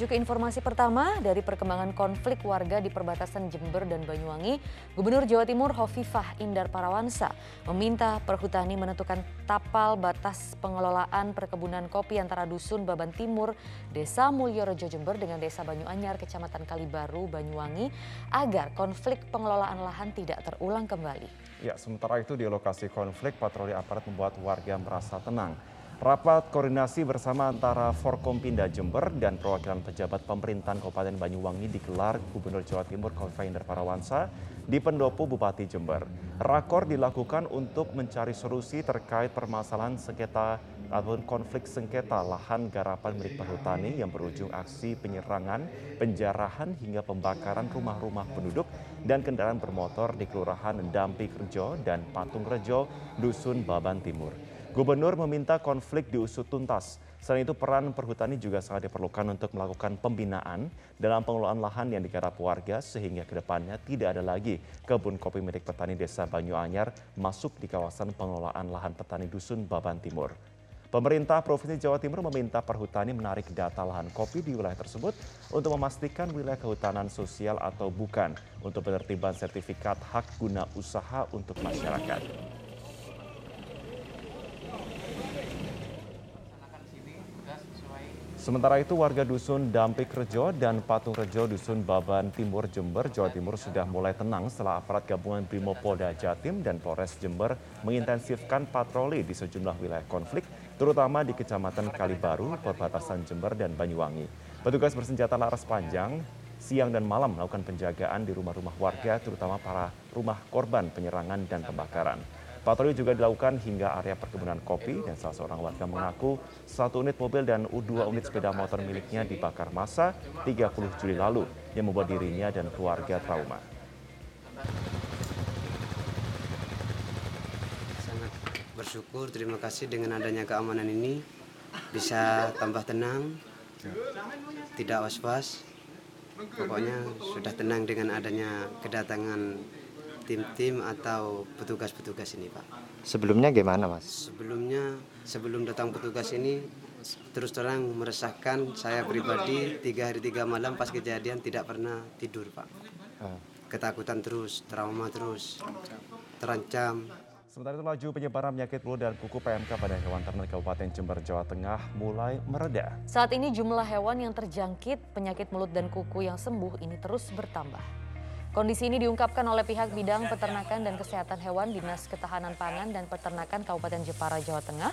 Menuju ke informasi pertama, dari perkembangan konflik warga di perbatasan Jember dan Banyuwangi, Gubernur Jawa Timur Hovifah Indar Parawansa meminta perhutani menentukan tapal batas pengelolaan perkebunan kopi antara Dusun Baban Timur, Desa Mulyorejo Jember dengan Desa Banyuanyar, Kecamatan Kalibaru, Banyuwangi, agar konflik pengelolaan lahan tidak terulang kembali. Ya, sementara itu di lokasi konflik, patroli aparat membuat warga merasa tenang. Rapat koordinasi bersama antara Forkompinda Jember dan perwakilan pejabat pemerintahan Kabupaten Banyuwangi digelar Gubernur Jawa Timur Konfender Parawansa di Pendopo Bupati Jember. Rakor dilakukan untuk mencari solusi terkait permasalahan sengketa ataupun konflik sengketa lahan garapan milik perhutani yang berujung aksi penyerangan, penjarahan hingga pembakaran rumah-rumah penduduk dan kendaraan bermotor di Kelurahan Dampi Kerjo dan Patung Rejo, Dusun Baban Timur. Gubernur meminta konflik diusut tuntas. Selain itu peran perhutani juga sangat diperlukan untuk melakukan pembinaan dalam pengelolaan lahan yang digarap warga sehingga ke depannya tidak ada lagi kebun kopi milik petani desa Banyuanyar masuk di kawasan pengelolaan lahan petani dusun Baban Timur. Pemerintah Provinsi Jawa Timur meminta perhutani menarik data lahan kopi di wilayah tersebut untuk memastikan wilayah kehutanan sosial atau bukan untuk penertiban sertifikat hak guna usaha untuk masyarakat. Sementara itu warga dusun Dampik Rejo dan Patung Rejo dusun Baban Timur Jember, Jawa Timur sudah mulai tenang setelah aparat gabungan Brimopolda Jatim dan Polres Jember mengintensifkan patroli di sejumlah wilayah konflik, terutama di Kecamatan Kalibaru, perbatasan Jember dan Banyuwangi. Petugas bersenjata laras panjang siang dan malam melakukan penjagaan di rumah-rumah warga, terutama para rumah korban penyerangan dan pembakaran. Patroli juga dilakukan hingga area perkebunan kopi dan salah seorang warga mengaku satu unit mobil dan dua unit sepeda motor miliknya dibakar masa 30 Juli lalu yang membuat dirinya dan keluarga trauma. Sangat bersyukur, terima kasih dengan adanya keamanan ini bisa tambah tenang, tidak was-was. Pokoknya sudah tenang dengan adanya kedatangan tim-tim atau petugas-petugas ini Pak. Sebelumnya gimana Mas? Sebelumnya sebelum datang petugas ini terus terang meresahkan saya pribadi tiga hari tiga malam pas kejadian tidak pernah tidur Pak. Ah. Ketakutan terus, trauma terus, terancam. Sementara itu laju penyebaran penyakit mulut dan kuku PMK pada hewan ternak Kabupaten Jember, Jawa Tengah mulai mereda. Saat ini jumlah hewan yang terjangkit penyakit mulut dan kuku yang sembuh ini terus bertambah. Kondisi ini diungkapkan oleh pihak bidang peternakan dan kesehatan hewan Dinas Ketahanan Pangan dan Peternakan Kabupaten Jepara, Jawa Tengah.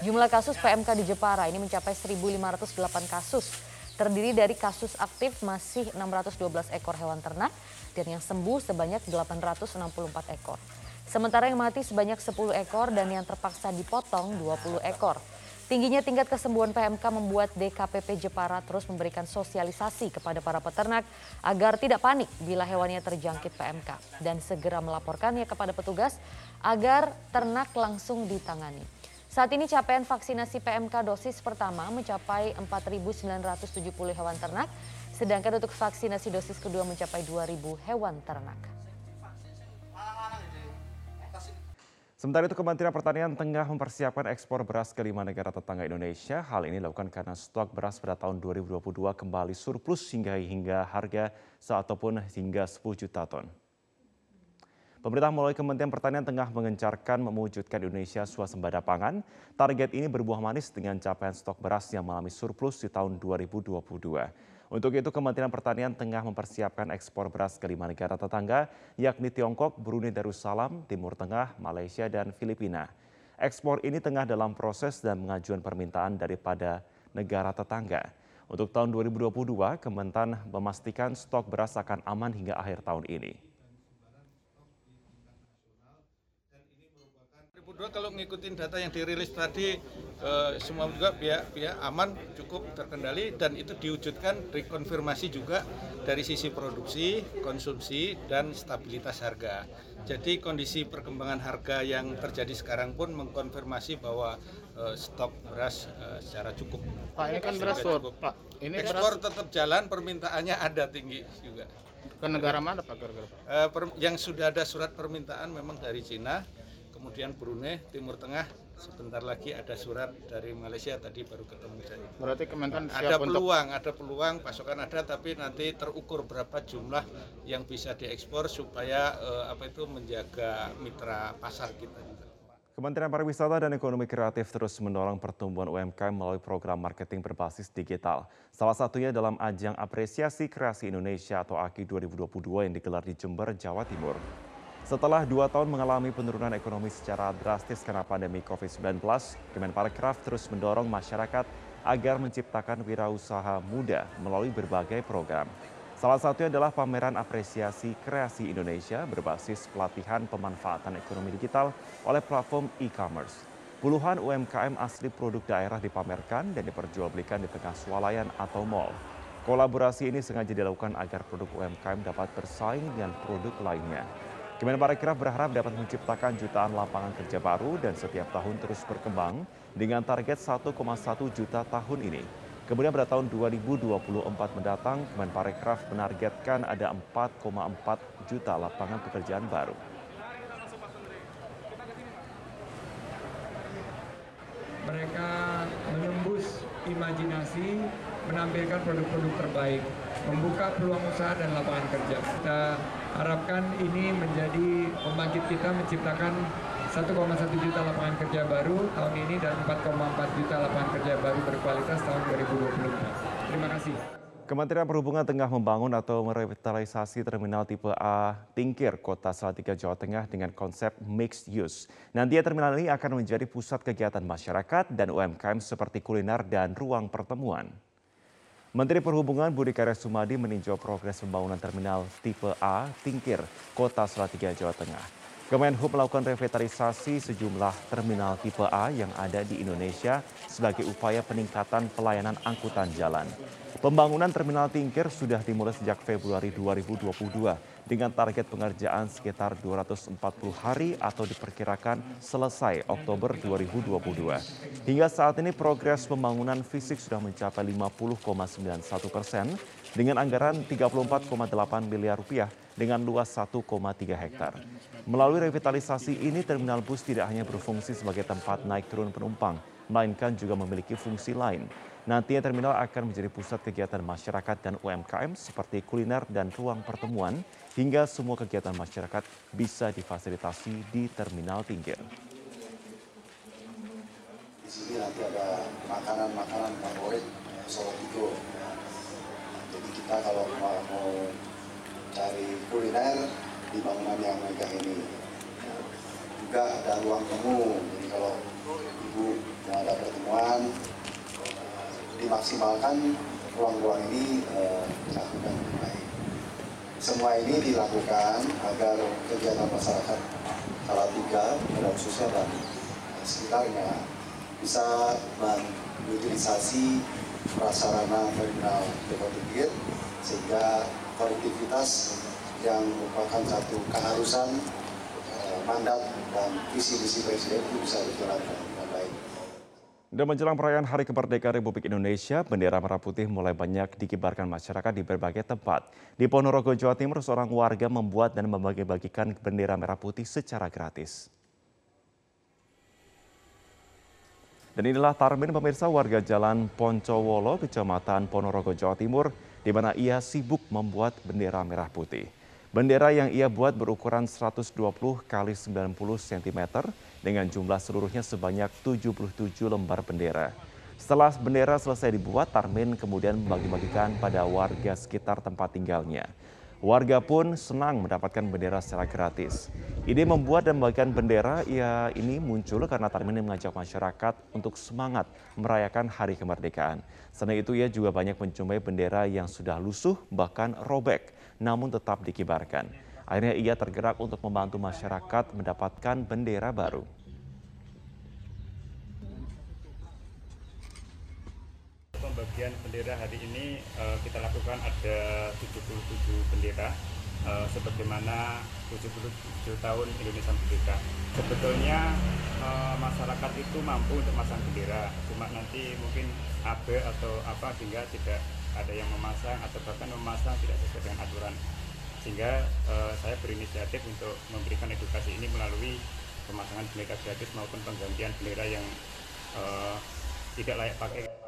Jumlah kasus PMK di Jepara ini mencapai 1.508 kasus. Terdiri dari kasus aktif masih 612 ekor hewan ternak dan yang sembuh sebanyak 864 ekor. Sementara yang mati sebanyak 10 ekor dan yang terpaksa dipotong 20 ekor. Tingginya tingkat kesembuhan PMK membuat DKPP Jepara terus memberikan sosialisasi kepada para peternak agar tidak panik bila hewannya terjangkit PMK dan segera melaporkannya kepada petugas agar ternak langsung ditangani. Saat ini capaian vaksinasi PMK dosis pertama mencapai 4.970 hewan ternak, sedangkan untuk vaksinasi dosis kedua mencapai 2.000 hewan ternak. Sementara itu Kementerian Pertanian tengah mempersiapkan ekspor beras ke lima negara tetangga Indonesia. Hal ini dilakukan karena stok beras pada tahun 2022 kembali surplus hingga hingga harga ataupun hingga 10 juta ton. Pemerintah melalui Kementerian Pertanian tengah mengencarkan mewujudkan Indonesia swasembada pangan. Target ini berbuah manis dengan capaian stok beras yang mengalami surplus di tahun 2022. Untuk itu Kementerian Pertanian tengah mempersiapkan ekspor beras ke lima negara tetangga yakni Tiongkok, Brunei Darussalam, Timur Tengah, Malaysia, dan Filipina. Ekspor ini tengah dalam proses dan mengajukan permintaan daripada negara tetangga. Untuk tahun 2022, Kementan memastikan stok beras akan aman hingga akhir tahun ini. kalau ngikutin data yang dirilis tadi eh, semua juga pihak pihak aman cukup terkendali dan itu diwujudkan rekonfirmasi juga dari sisi produksi, konsumsi dan stabilitas harga. Jadi kondisi perkembangan harga yang terjadi sekarang pun mengkonfirmasi bahwa eh, stok beras eh, secara cukup. Pak ini kan beras cukup. Pak ini ekspor beras... tetap jalan, permintaannya ada tinggi juga. Ke negara mana Pak? Per, yang sudah ada surat permintaan memang dari Cina kemudian Brunei, Timur Tengah, sebentar lagi ada surat dari Malaysia tadi baru ketemu saya. Berarti Kementan siap Ada untuk peluang, ada peluang pasokan ada tapi nanti terukur berapa jumlah yang bisa diekspor supaya eh, apa itu menjaga mitra pasar kita juga. Kementerian Pariwisata dan Ekonomi Kreatif terus mendorong pertumbuhan UMKM melalui program marketing berbasis digital. Salah satunya dalam ajang apresiasi kreasi Indonesia atau AKI 2022 yang digelar di Jember, Jawa Timur. Setelah dua tahun mengalami penurunan ekonomi secara drastis karena pandemi COVID-19, Kemenparekraf terus mendorong masyarakat agar menciptakan wirausaha muda melalui berbagai program. Salah satunya adalah pameran apresiasi kreasi Indonesia berbasis pelatihan pemanfaatan ekonomi digital oleh platform e-commerce. Puluhan UMKM asli produk daerah dipamerkan dan diperjualbelikan di tengah swalayan atau mall. Kolaborasi ini sengaja dilakukan agar produk UMKM dapat bersaing dengan produk lainnya. Kemenparekraf berharap dapat menciptakan jutaan lapangan kerja baru dan setiap tahun terus berkembang dengan target 1,1 juta tahun ini. Kemudian pada tahun 2024 mendatang, Kemenparekraf menargetkan ada 4,4 juta lapangan pekerjaan baru. mereka menembus imajinasi, menampilkan produk-produk terbaik, membuka peluang usaha dan lapangan kerja. Kita harapkan ini menjadi pembangkit kita menciptakan 1,1 juta lapangan kerja baru tahun ini dan 4,4 juta lapangan kerja baru berkualitas tahun 2024. Terima kasih. Kementerian Perhubungan tengah membangun atau merevitalisasi terminal tipe A Tingkir, Kota Salatiga, Jawa Tengah dengan konsep mixed use. Nantinya terminal ini akan menjadi pusat kegiatan masyarakat dan UMKM seperti kuliner dan ruang pertemuan. Menteri Perhubungan Budi Karya Sumadi meninjau progres pembangunan terminal tipe A Tingkir, Kota Salatiga, Jawa Tengah. Kemenhub melakukan revitalisasi sejumlah terminal tipe A yang ada di Indonesia sebagai upaya peningkatan pelayanan angkutan jalan. Pembangunan terminal Tingkir sudah dimulai sejak Februari 2022 dengan target pengerjaan sekitar 240 hari atau diperkirakan selesai Oktober 2022. Hingga saat ini progres pembangunan fisik sudah mencapai 50,91 persen dengan anggaran 34,8 miliar rupiah dengan luas 1,3 hektar. Melalui revitalisasi ini, terminal bus tidak hanya berfungsi sebagai tempat naik turun penumpang, melainkan juga memiliki fungsi lain. Nantinya terminal akan menjadi pusat kegiatan masyarakat dan UMKM seperti kuliner dan ruang pertemuan, hingga semua kegiatan masyarakat bisa difasilitasi di terminal Tingkir. Di sini nanti ada makanan-makanan favorit Solo Tigo. Jadi kita kalau mau cari kuliner di bangunan yang megah ini. Juga ada ruang temu. Jadi kalau ibu mau ada pertemuan, dimaksimalkan ruang-ruang ini eh, dilakukan baik. Semua ini dilakukan agar kegiatan masyarakat Salatiga, pada khususnya dan sekitarnya bisa mengutilisasi prasarana terminal Depot Tingkir sehingga konektivitas yang merupakan satu keharusan eh, mandat dan visi-visi presiden itu bisa baik. Dan menjelang perayaan Hari Kemerdekaan Republik Indonesia, bendera merah putih mulai banyak dikibarkan masyarakat di berbagai tempat. Di Ponorogo, Jawa Timur, seorang warga membuat dan membagi-bagikan bendera merah putih secara gratis. Dan inilah Tarmin pemirsa warga Jalan Poncowolo, Kecamatan Ponorogo, Jawa Timur, di mana ia sibuk membuat bendera merah putih. Bendera yang ia buat berukuran 120 kali 90 cm dengan jumlah seluruhnya sebanyak 77 lembar bendera. Setelah bendera selesai dibuat, Tarmin kemudian membagi-bagikan pada warga sekitar tempat tinggalnya. Warga pun senang mendapatkan bendera secara gratis. Ide membuat dan membagikan bendera ia ini muncul karena Tarmin mengajak masyarakat untuk semangat merayakan Hari Kemerdekaan. Selain itu ia juga banyak menjumpai bendera yang sudah lusuh bahkan robek namun tetap dikibarkan. Akhirnya ia tergerak untuk membantu masyarakat mendapatkan bendera baru. Pembagian bendera hari ini uh, kita lakukan ada 77 bendera uh, sebagaimana 77 tahun Indonesia Merdeka. Sebetulnya uh, masyarakat itu mampu untuk masang bendera, cuma nanti mungkin AB atau apa sehingga tidak ada yang memasang atau bahkan memasang tidak sesuai dengan aturan sehingga uh, saya berinisiatif untuk memberikan edukasi ini melalui pemasangan bendera gratis maupun penggantian bendera yang eh, tidak layak pakai.